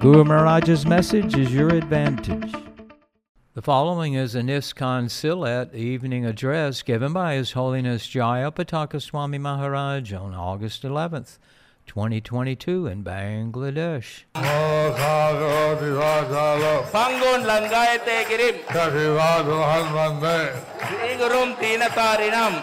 Guru Maharaj's message is your advantage. The following is an Niskan Silat evening address given by His Holiness Jaya Pataka Swami Maharaj on August 11th, 2022 in Bangladesh. Pangon langayate girim, Srigurum tinatarinam,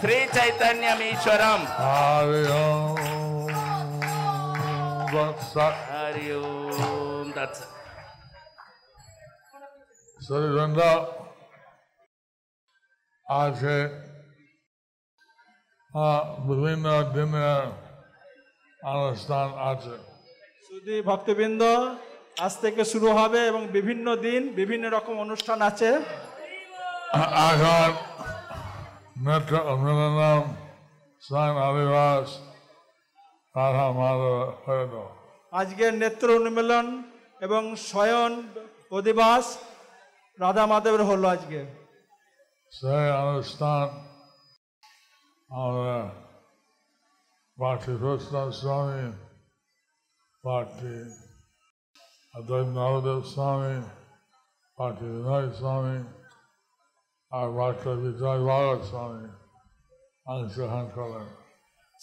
Sri Chaitanyam Ishwaram, Hari Om. That's it. সরিবৃন্দ আছে আহ, বিভিন্ন দিনের অনুষ্ঠান আছে শুধু ভক্তবৃন্দ আজ থেকে শুরু হবে এবং বিভিন্ন দিন বিভিন্ন রকম অনুষ্ঠান আছে। এখন নেত্র মিলনম স্বয়ং আদিবাস রাধা মাধব হরিদ আজকের নেত্র উন্মিলন এবং শয়ন অধিবাস রাধা মাধবের হলো আজকে। সেই অনুষ্ঠান আমরা কৃষ্ণ স্বামী পার্থী অদ্বৈত নবদেব স্বামী পার্থী বিনয় স্বামী আর পার্থ বিজয় ভাগত স্বামী অংশগ্রহণ করেন।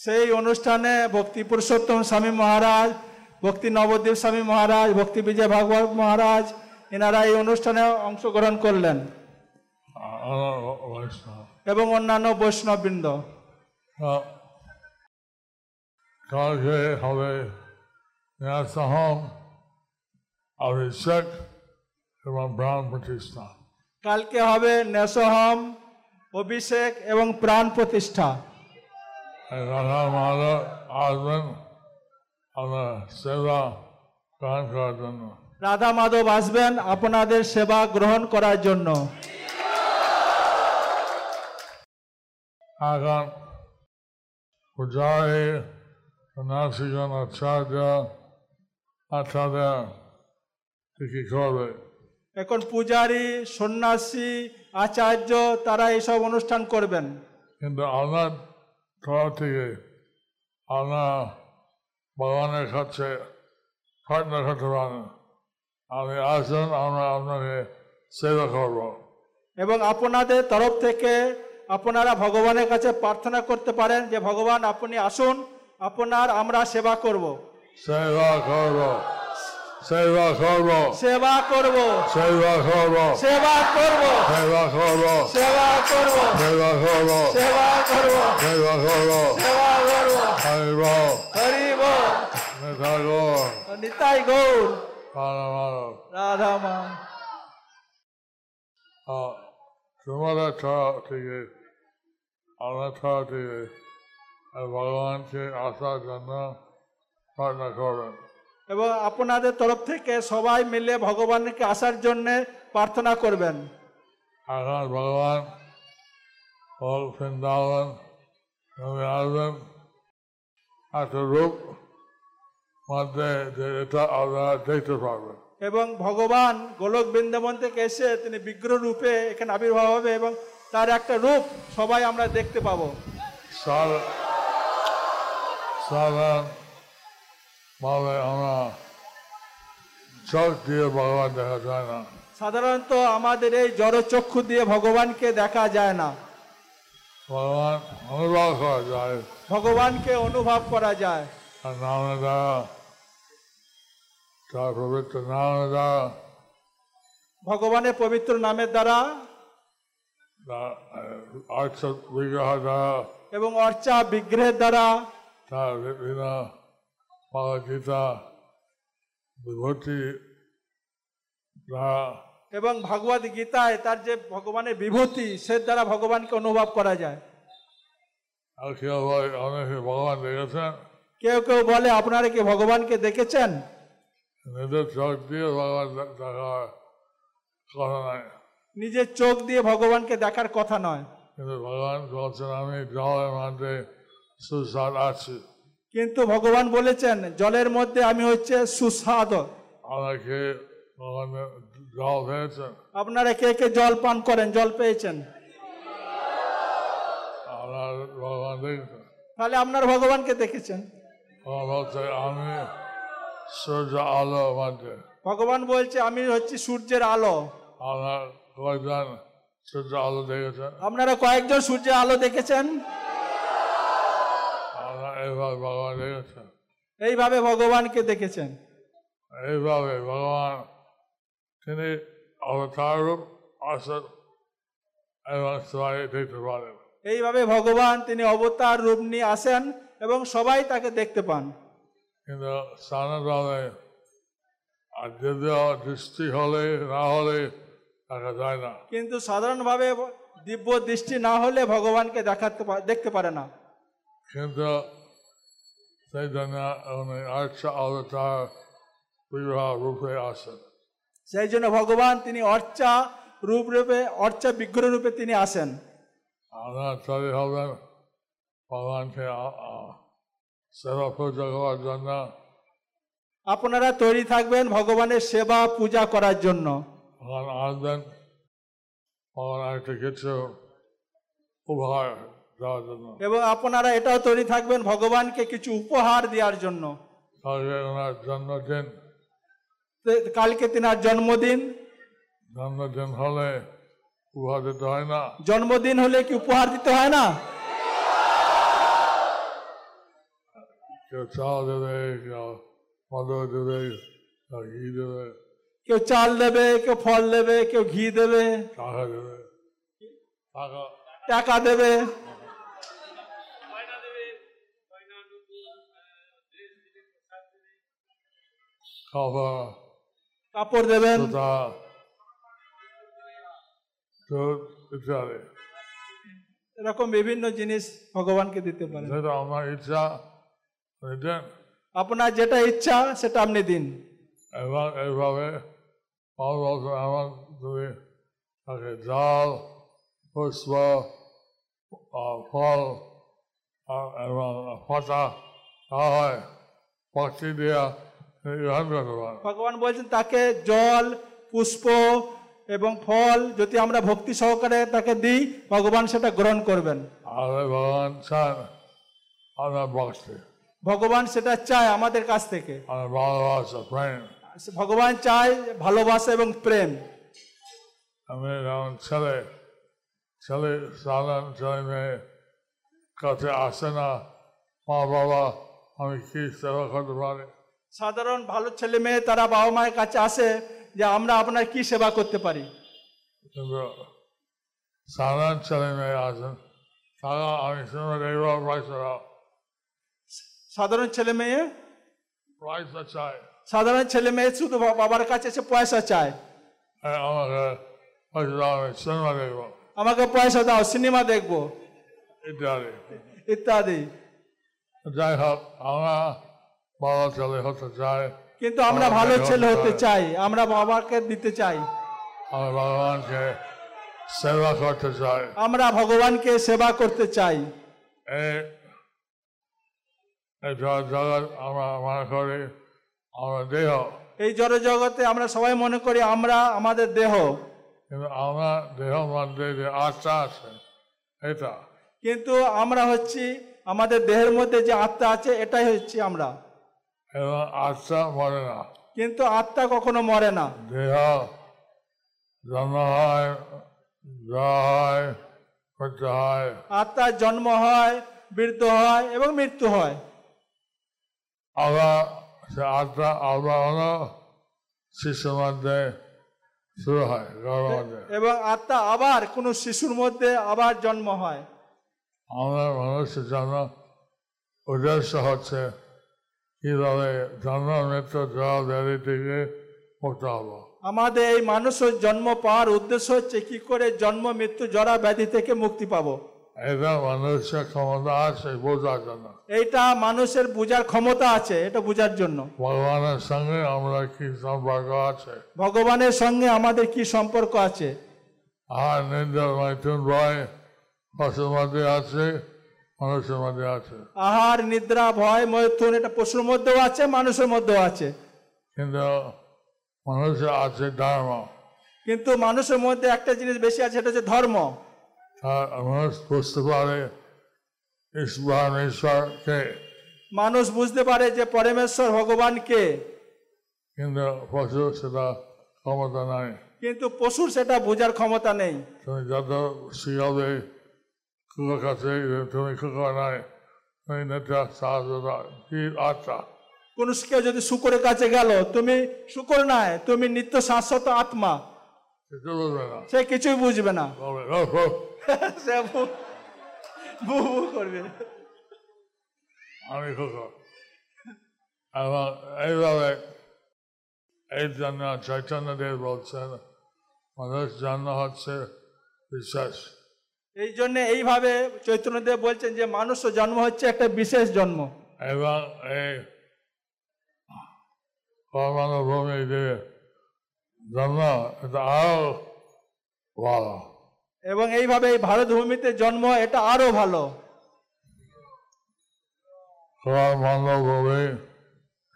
সেই অনুষ্ঠানে ভক্তি পুরুষোত্তম স্বামী মহারাজ, ভক্তি নবদ্বীপ স্বামী মহারাজ, ভক্তি বিজয় ভাগবত মহারাজ, এনারা এই অনুষ্ঠানে অংশগ্রহণ করলেন। এবং অন্যান্য বৈষ্ণববৃন্দ। কালকে হবে ন্যাসহম অভিষেক এবং ব্রাহ্ম প্রতিষ্ঠা কালকে হবে নেশহম, অভিষেক এবং প্রাণ প্রতিষ্ঠা। এই রাধা মাধব আসবেন আমরা সেবা গ্রহণ করার জন্য রাধা মাধব আসবেন আপনাদের সেবা গ্রহণ করার জন্য। এখন পূজারী সন্ন্যাসীগণ আচার্য আচার্য কি করবে। এখন পূজারী সন্ন্যাসী আচার্য তারা এইসব অনুষ্ঠান করবেন। কিন্তু আপনার তরফ থেকে আপনার ভগবানের কাছে প্রার্থনা করতে পারেন আপনি আসুন আমরা আপনাকে সেবা করব। এবং আপনাদের তরফ থেকে আপনারা ভগবানের কাছে প্রার্থনা করতে পারেন যে ভগবান আপনি আসুন আপনার আমরা সেবা করব। সেবা করব। সেবা করব সেবা করব সেবা করব সেবা করব সেবা করব সেবা করব সেবা করব সেবা করব সেবা করব সেবা করব হরিব হরি বল নেতা গৌর নিতাই গৌর রাধা মাধব রাধা মা তোমাদের তরফ থেকে আমার তরফ থেকে ভগবানকে আসার জন্য প্রার্থনা করবেন এবং আপনাদের তরফ থেকে সবাই মিলে ভগবানকে আসার জন্য প্রার্থনা করবেন। এখন ভগবান হল বৃন্দাবন আসবেন। একটা রূপ মধ্যে এটা আপনারা দেখতে পারবেন। এবং ভগবান গোলক বৃন্দাবন থেকে এসে তিনি বিগ্রহ রূপে এখানে আবির্ভাব হবে এবং তার একটা রূপ সবাই আমরা দেখতে পাবো। সাধারণ ভাবে আমরা চোখ দিয়ে ভগবান দেখা যায় না। সাধারণত আমাদের এই জড়চক্ষু দিয়ে ভগবানকে দেখা যায় না। ভগবান অনুভব করা যায়। ভগবানকে অনুভব করা যায়। নামে দ্বারা তার পবিত্র নামে দ্বারা ভগবানের পবিত্র নামের দ্বারা বিগ্রহ দ্বারা এবং অর্চা বিগ্রহের দ্বারা তার বিভিন্ন বিভূতি এবং ভগবদ গীতায় তার যে ভগবানের বিভূতি সে দ্বারা ভগবানকে অনুভব করা যায়। আর কেউ অনেকে ভগবান দেখেছেন? কেউ কেউ বলে আপনারা কি ভগবানকে দেখেছেন? নিজের চোখ দিয়ে ভগবান দেখার কথা নাই নিজের চোখ দিয়ে ভগবানকে দেখার কথা নয়। কিন্তু ভগবান বলছেন আমি জলের মধ্যে সুস্বাদ আছি। কিন্তু ভগবান বলেছেন জলের মধ্যে আমি হচ্ছে সুস্বাদ। আমাকে ভগবান জল পেয়েছেন আপনারা কে কে জল পান করেন? জল পেয়েছেন? তাহলে আপনার ভগবানকে দেখেছেন? আমি সূর্য আলো মধ্যে ভগবান বলছে আমি হচ্ছি সূর্যের আলো। আমার কয়েকজন সূর্য আলো দেখেছেন? আপনারা কয়েকজন সূর্যের আলো দেখেছেন? এইভাবে ভগবান দেখেছেন? এইভাবে ভগবানকে দেখেছেন। এইভাবে ভগবান তিনি অবতার রূপ আসেন এবং সবাই দেখতে পারেন। এইভাবে ভগবান তিনি অবতার রূপ নিয়ে আসেন এবং সবাই তাকে দেখতে পান। কিন্তু সাধারণভাবে আর যদিও দৃষ্টি হলে না হলে দেখা যায় না। কিন্তু সাধারণভাবে দিব্য দৃষ্টি না হলে ভগবানকে দেখাতে দেখতে পারে না। কিন্তু সেই জন্য উনি আর্চ অবতার বিবাহ রূপে আসেন সেই জন্য ভগবান তিনি অর্চা রূপ রূপে অর্চা বিগ্রহ রূপে তিনি আসেন আমরা ভগবানকে সেবা পূজা করার জন্য আপনারা তৈরি থাকবেন ভগবানের সেবা পূজা করার জন্য ভগবান আসবেন ভগবান একটা কিছু উপহার এবং আপনারা এটাও তৈরি থাকবেন ভগবানকে কিছু উপহার দেওয়ার জন্য। জন্মদিন। কালকে তিনার জন্মদিন। জন্মদিন হলে উপহার দিতে হয় না। জন্মদিন হলে কি উপহার দিতে হয় না? কেউ চাল দেবে কেউ মধু দেবে কেউ ঘি দেবে। কেউ চাল দেবে কেউ ফল দেবে কেউ ঘি দেবে। টাকা দেবে। টাকা। টাকা দেবে। খাবার কাপড় দেবেন ইত্যাদি এরকম বিভিন্ন জিনিস ভগবানকে দিতে পারেন যেটা আমার ইচ্ছা আপনার যেটা ইচ্ছা সেটা আপনি দিন এবং এইভাবে আমার তুমি তাকে জল পুষ্প ফল এবং দেওয়া হয় পাখি পারে ভগবান বলছেন তাকে জল পুষ্প এবং ফল যদি আমরা ভক্তি সহকারে তাকে দিই ভগবান সেটা গ্রহণ করবেন। আর ভগবান চান আমার ভক্তি ভগবান সেটা চায় আমাদের কাছ থেকে। আমার ভালোবাসা প্রেম। ভগবান চায় ভালোবাসা এবং প্রেম। আমি যেমন ছেলে ছেলে সাধারণ ছেলে মেয়ে কাছে আসে না মা বাবা আমি কি সেবা করতে পারি? সাধারণ ভালো ছেলে মেয়ে তারা বাবা মায়ের কাছে আসে যে আমরা আপনার কি সেবা করতে পারি? সাধারণ ছেলে মেয়ে আসেন। তারা আমি সাধারণ ছেলে মেয়ে? পয়সা চাই। সাধারণ ছেলে মেয়ে শুধু বাবার কাছে এসে পয়সা চায়। দেখব। আমাকে পয়সা দাও সিনেমা দেখব। ইত্যাদি। ইত্যাদি। যাই হোক আমরা ভালো ছেলে হতে চাই কিন্তু আমরা ভালো ছেলে হতে চাই আমরা বাবাকে দিতে চাই। আমরা ভগবানকে সেবা করতে চাই আমরা ভগবানকে সেবা করতে চাই। এই জগৎ আমরা মনে করি আমরা দেহ। এই জড় জগতে আমরা সবাই মনে করি আমরা আমাদের দেহ। কিন্তু আমরা দেহ মধ্যে যে আত্মা আছে এটা। কিন্তু আমরা হচ্ছি আমাদের দেহের মধ্যে যে আত্মা আছে এটাই হচ্ছে আমরা। এবং আত্মা মরে না। কিন্তু আত্মা কখনো মরে না। দেহ জন্ম হয় হয় মৃত্যু হয়। আত্মার জন্ম হয় বৃদ্ধ হয় এবং মৃত্যু হয়। আবার সে আত্মা আবার হলো শিশুর মধ্যে শুরু হয় এবং আত্মা আবার কোনো শিশুর মধ্যে আবার জন্ম হয়। আমরা মানুষের জন্য উদ্দেশ্য হচ্ছে কীভাবে মৃত্যু জল ব্যাধি থেকে মুক্ত আমাদের এই মানুষের জন্ম পাওয়ার উদ্দেশ্য হচ্ছে কি করে জন্ম মৃত্যু জরা ব্যাধি থেকে মুক্তি পাবো। এটা মানুষের ক্ষমতা আছে বোঝার জন্য। এইটা মানুষের বোঝার ক্ষমতা আছে এটা বোঝার জন্য। ভগবানের সঙ্গে আমরা কি সম্পর্ক আছে? ভগবানের সঙ্গে আমাদের কি সম্পর্ক আছে? আর নিন্দর মাইথুন ভয় পশুর আছে। মানুষের মধ্যে আছে। আহার নিদ্রা ভয় মৈথুন এটা পশুর মধ্যেও আছে মানুষের মধ্যেও আছে। কিন্তু মানুষের আছে ধর্ম। কিন্তু মানুষের মধ্যে একটা জিনিস বেশি আছে সেটা হচ্ছে ধর্ম। মানুষ বুঝতে পারে ঈশ্বর ঈশ্বরকে মানুষ বুঝতে পারে যে পরমেশ্বর ভগবানকে কিন্তু পশু সেটা ক্ষমতা নাই। কিন্তু পশুর সেটা বোঝার ক্ষমতা নেই। তুমি যত শিখাবে দাও। কি আচ্ছা কোন কেউ যদি শুকরের কাছে গেল তুমি শুকর নাই তুমি নিত্য শাশ্বত আত্মা। সে কিছুই বুঝবে না। বলবে "ও, ও, সে বু- করবে। আমি কুকুর এবং এইভাবে এই জন্য চৈতন্যদেব বলছেন মানুষ জন্ম হচ্ছে বিশ্বাস এই জন্য এইভাবে চৈতন্যদেব বলছেন যে মানুষও জন্ম হচ্ছে একটা বিশেষ জন্ম। এবং এই পরমাণু ভূমি যে জন্ম এটা আরও ভালো। এবং এইভাবে এই ভারত ভূমিতে জন্ম এটা আরও ভালো। পরমাণু ভূমি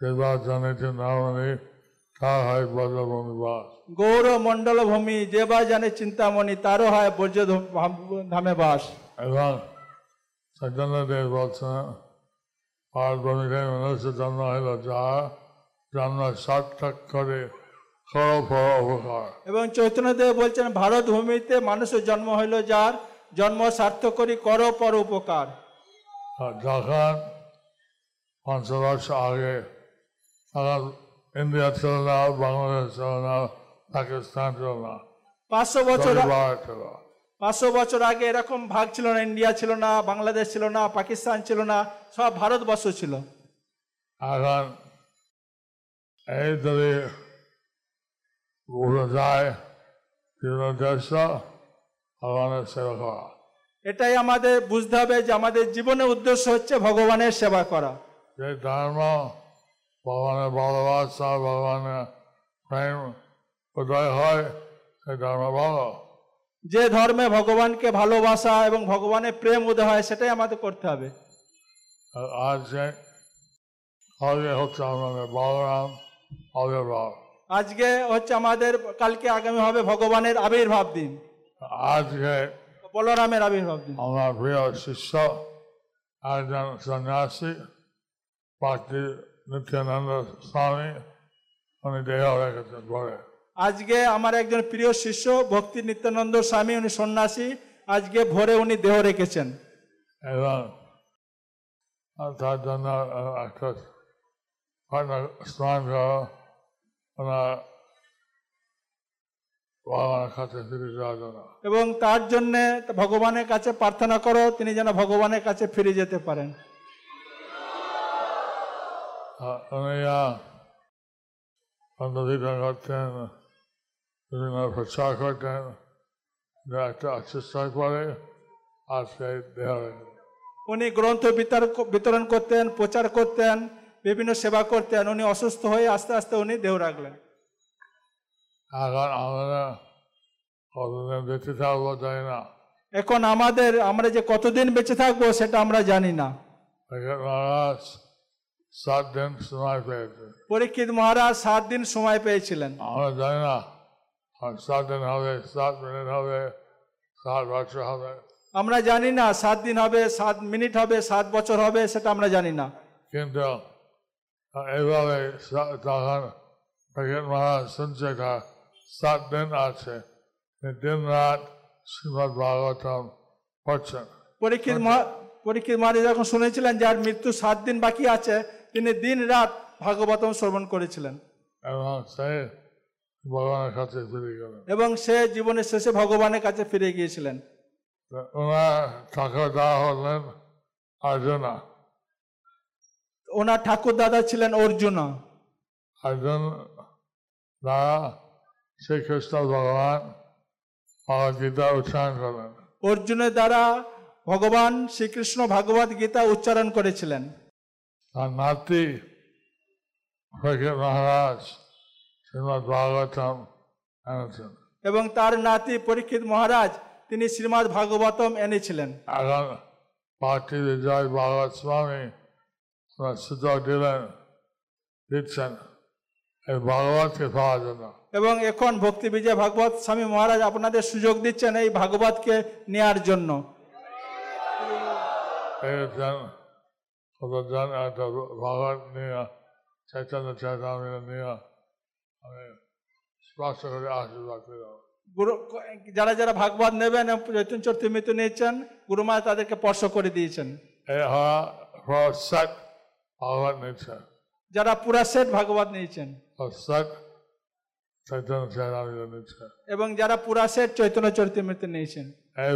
সেবা জানিতে না গৌর মন্ডল ভূমি যে বা জানে চিন্তামণি তারও হয় বর্জ্য ধামে বাস এবং চৈতন্যদেব বলছেন পার্বণীতে মানুষের জন্ম হইল যা জন্ম সার্থক করে এবং চৈতন্যদেব বলছেন ভারত ভূমিতে মানুষের জন্ম হইল যার জন্ম সার্থক করি কর পর উপকার যখন পঞ্চবর্ষ আগে তখন ইন্ডিয়া ছিল না বাংলাদেশ ছিল না পাকিস্তান ছিল না পাঁচশো বছর পাঁচশো বছর আগে এরকম ভাগ ছিল না ইন্ডিয়া ছিল না বাংলাদেশ ছিল না পাকিস্তান ছিল না সব ভারতবর্ষ ছিল। এখন এই যদি বোঝা যায় সেবা করা। এটাই আমাদের বুঝতে হবে যে আমাদের জীবনের উদ্দেশ্য হচ্ছে ভগবানের সেবা করা। যে ধর্ম ভগবানের ভালোবাসা ভগবানের প্রেম উদয় হয় সেই ধর্ম ভালো। যে ধর্মে ভগবানকে ভালোবাসা এবং ভগবানের প্রেম উদয় হয় সেটাই আমাদের করতে হবে। আর আজ যে আগে হচ্ছে আমাদের বলরাম আবির্ভাব। আজকে হচ্ছে আমাদের কালকে আগামী হবে ভগবানের আবির্ভাব দিন। আজকে বলরামের আবির্ভাব দিন। আমার প্রিয় শিষ্য একজন সন্ন্যাসী ভক্তি নিত্যানন্দ স্বামী উনি দেহ রেখেছেন পরে আজকে আমার একজন প্রিয় শিষ্য ভক্তি নিত্যানন্দ স্বামী উনি সন্ন্যাসী আজকে ভোরে উনি দেহ রেখেছেন। এবং তার জন্য একটা স্নান করো ওনার এবং তার জন্য ভগবানের কাছে প্রার্থনা করো তিনি যেন ভগবানের কাছে ফিরে যেতে পারেন। উনি একটা করে আজকে গ্রন্থ বিতর- বিতরণ করতেন প্রচার করতেন বিভিন্ন সেবা করতেন উনি অসুস্থ হয়ে আস্তে আস্তে উনি দেহ রাখলেন এখন আমরা কতদিন বেঁচে থাকব জানি না এখন আমাদের আমরা যে কতদিন বেঁচে থাকব সেটা আমরা জানি না মহারাজ সাত দিন সময় পেয়েছে। পরীক্ষিত মহারাজ সাত দিন সময় পেয়েছিলেন। আমরা জানি না। সাত দিন হবে সাত মিনিট হবে সাত বছর হবে। আমরা জানি না সাত দিন হবে সাত মিনিট হবে সাত বছর হবে সেটা আমরা জানি না। কিন্তু এইভাবে তখন ভগত মহারাজ শুনছে সাত দিন আছে দিন রাত শ্রীমদ ভাগবতম পড়ছেন। পরীক্ষিত পরীক্ষিত মহারাজ যখন শুনেছিলেন যার মৃত্যু সাত দিন বাকি আছে তিনি দিন রাত ভাগবতম শ্রবণ করেছিলেন। ভগবানের কাছে ফিরে গেলেন। এবং সে জীবনের শেষে ভগবানের কাছে ফিরে গিয়েছিলেন। ওনার ঠাকুর দেওয়া হলেন অর্জুনা। ওনার ঠাকুর দাদা ছিলেন অর্জুনা। অর্জুন দ্বারা শ্রীকৃষ্ণ ভগবান ভগবদ্গীতা উচ্চারণ করলেন অর্জুনের দ্বারা ভগবান শ্রীকৃষ্ণ ভাগবত গীতা উচ্চারণ করেছিলেন। তার নাতি ফকির মহারাজ শ্রীমদ ভাগবতম এনেছেন এবং তার নাতি পরীক্ষিত মহারাজ তিনি শ্রীমদ্ ভাগবতম এনেছিলেন। এখন পার্টি বিজয় ভাগবত স্বামী সুযোগ দিলেন দিচ্ছেন এই ভাগবতকে পাওয়ার জন্য। এবং এখন ভক্তি বিজয় ভাগবত স্বামী মহারাজ আপনাদের সুযোগ দিচ্ছেন এই ভাগবতকে নেয়ার জন্য। নিয়ে চৈতন্য চৈতন্য নিয়ে আমি করে আশীর্বাদ গুরু যারা যারা ভাগবত নেবেন চৈতন্য চরিত্রমিত নিয়েছেন গুরুমা তাদেরকে স্পর্শ করে দিয়েছেন। ভাগবত নিচ্ছে যারা পুরা সেট ভাগবত নিয়েছেন। চৈতন্য চৈতন্য এবং যারা পুরা সেট চৈতন্য চরিত্রমিত নিয়েছেন। এই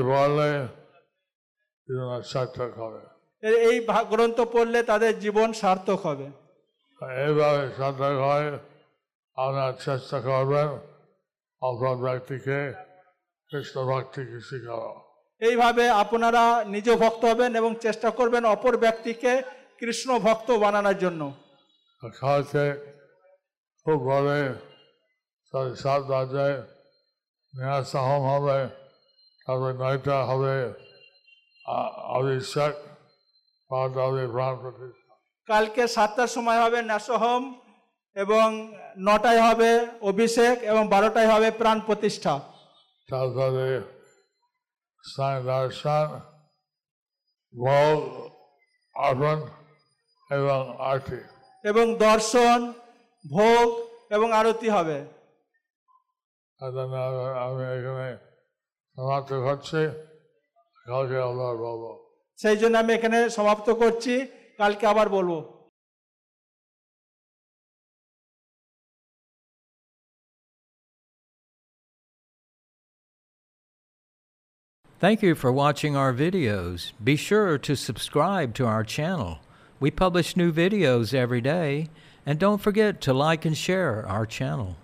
সার্থক হবে। এই গ্রন্থ পড়লে তাদের জীবন সার্থক হবে। এইভাবে সার্থক হয় আপনার চেষ্টা করবেন অপর ব্যক্তিকে কৃষ্ণ ভক্তিকে শিখাবো এইভাবে আপনারা নিজ ভক্ত হবেন এবং চেষ্টা করবেন অপর ব্যক্তিকে কৃষ্ণ ভক্ত বানানোর জন্য। কালকে খুব সাড়ে সাত বাজে হবে তারপরে নয়টা হবে অভিষেক বারোটা হবে প্রাণ প্রতিষ্ঠা কালকে সাতটার সময় হবে ন্যাসহোম এবং নটায় হবে অভিষেক এবং বারোটায় হবে প্রাণ প্রতিষ্ঠা। তারপরে দর্শন ভোগ অর্পণ এবং আরতি এবং দর্শন, ভোগ এবং আরতি হবে। আমি- এখানে সমাপ্ত করছি। কালকে আবার বলব সেই জন্য আমি এখানে সমাপ্ত করছি কালকে আবার বলবো Thank you for watching our videos. Be sure to subscribe to our channel. We publish new videos every day, and don't forget to like and share our channel.